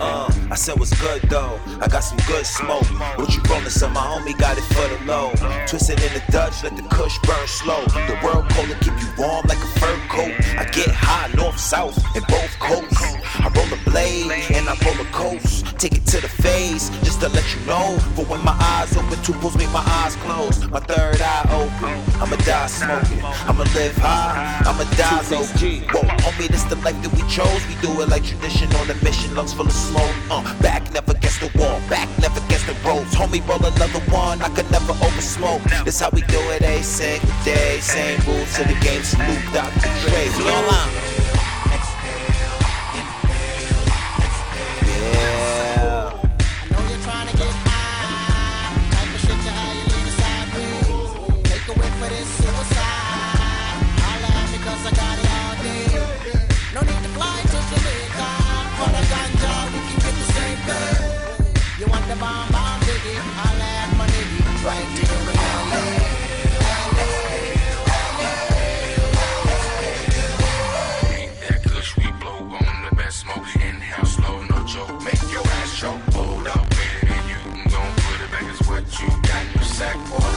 Uh, I said what's good though. I got some good smoke. What you rollin', son? My homie got it for the low. Twisted in the Dutch, let the kush burn slow. The world cold keep you warm like a fur coat. I get south, in both coasts. I roll a blade and I roll a coast. Take it to the face, just to let you know. But when my eyes open, two pulls make my eyes close. My third eye open. I'ma die smoking. I'ma live high. I'ma die low. Whoa, homie, this the life that we chose. We do it like tradition on a mission. Lungs full of smoke. Uh, back never against the wall. Back never against the ropes. Homie, roll another one. I could never over smoke. This how we do it, a single day. Same rules to the game. Snoop Dr. Dre. We online. Ain't that we blow on the best smoke? No joke, make your ass choke. Hold up, minute, you can go and put it back. It's what you got in your sack, boy.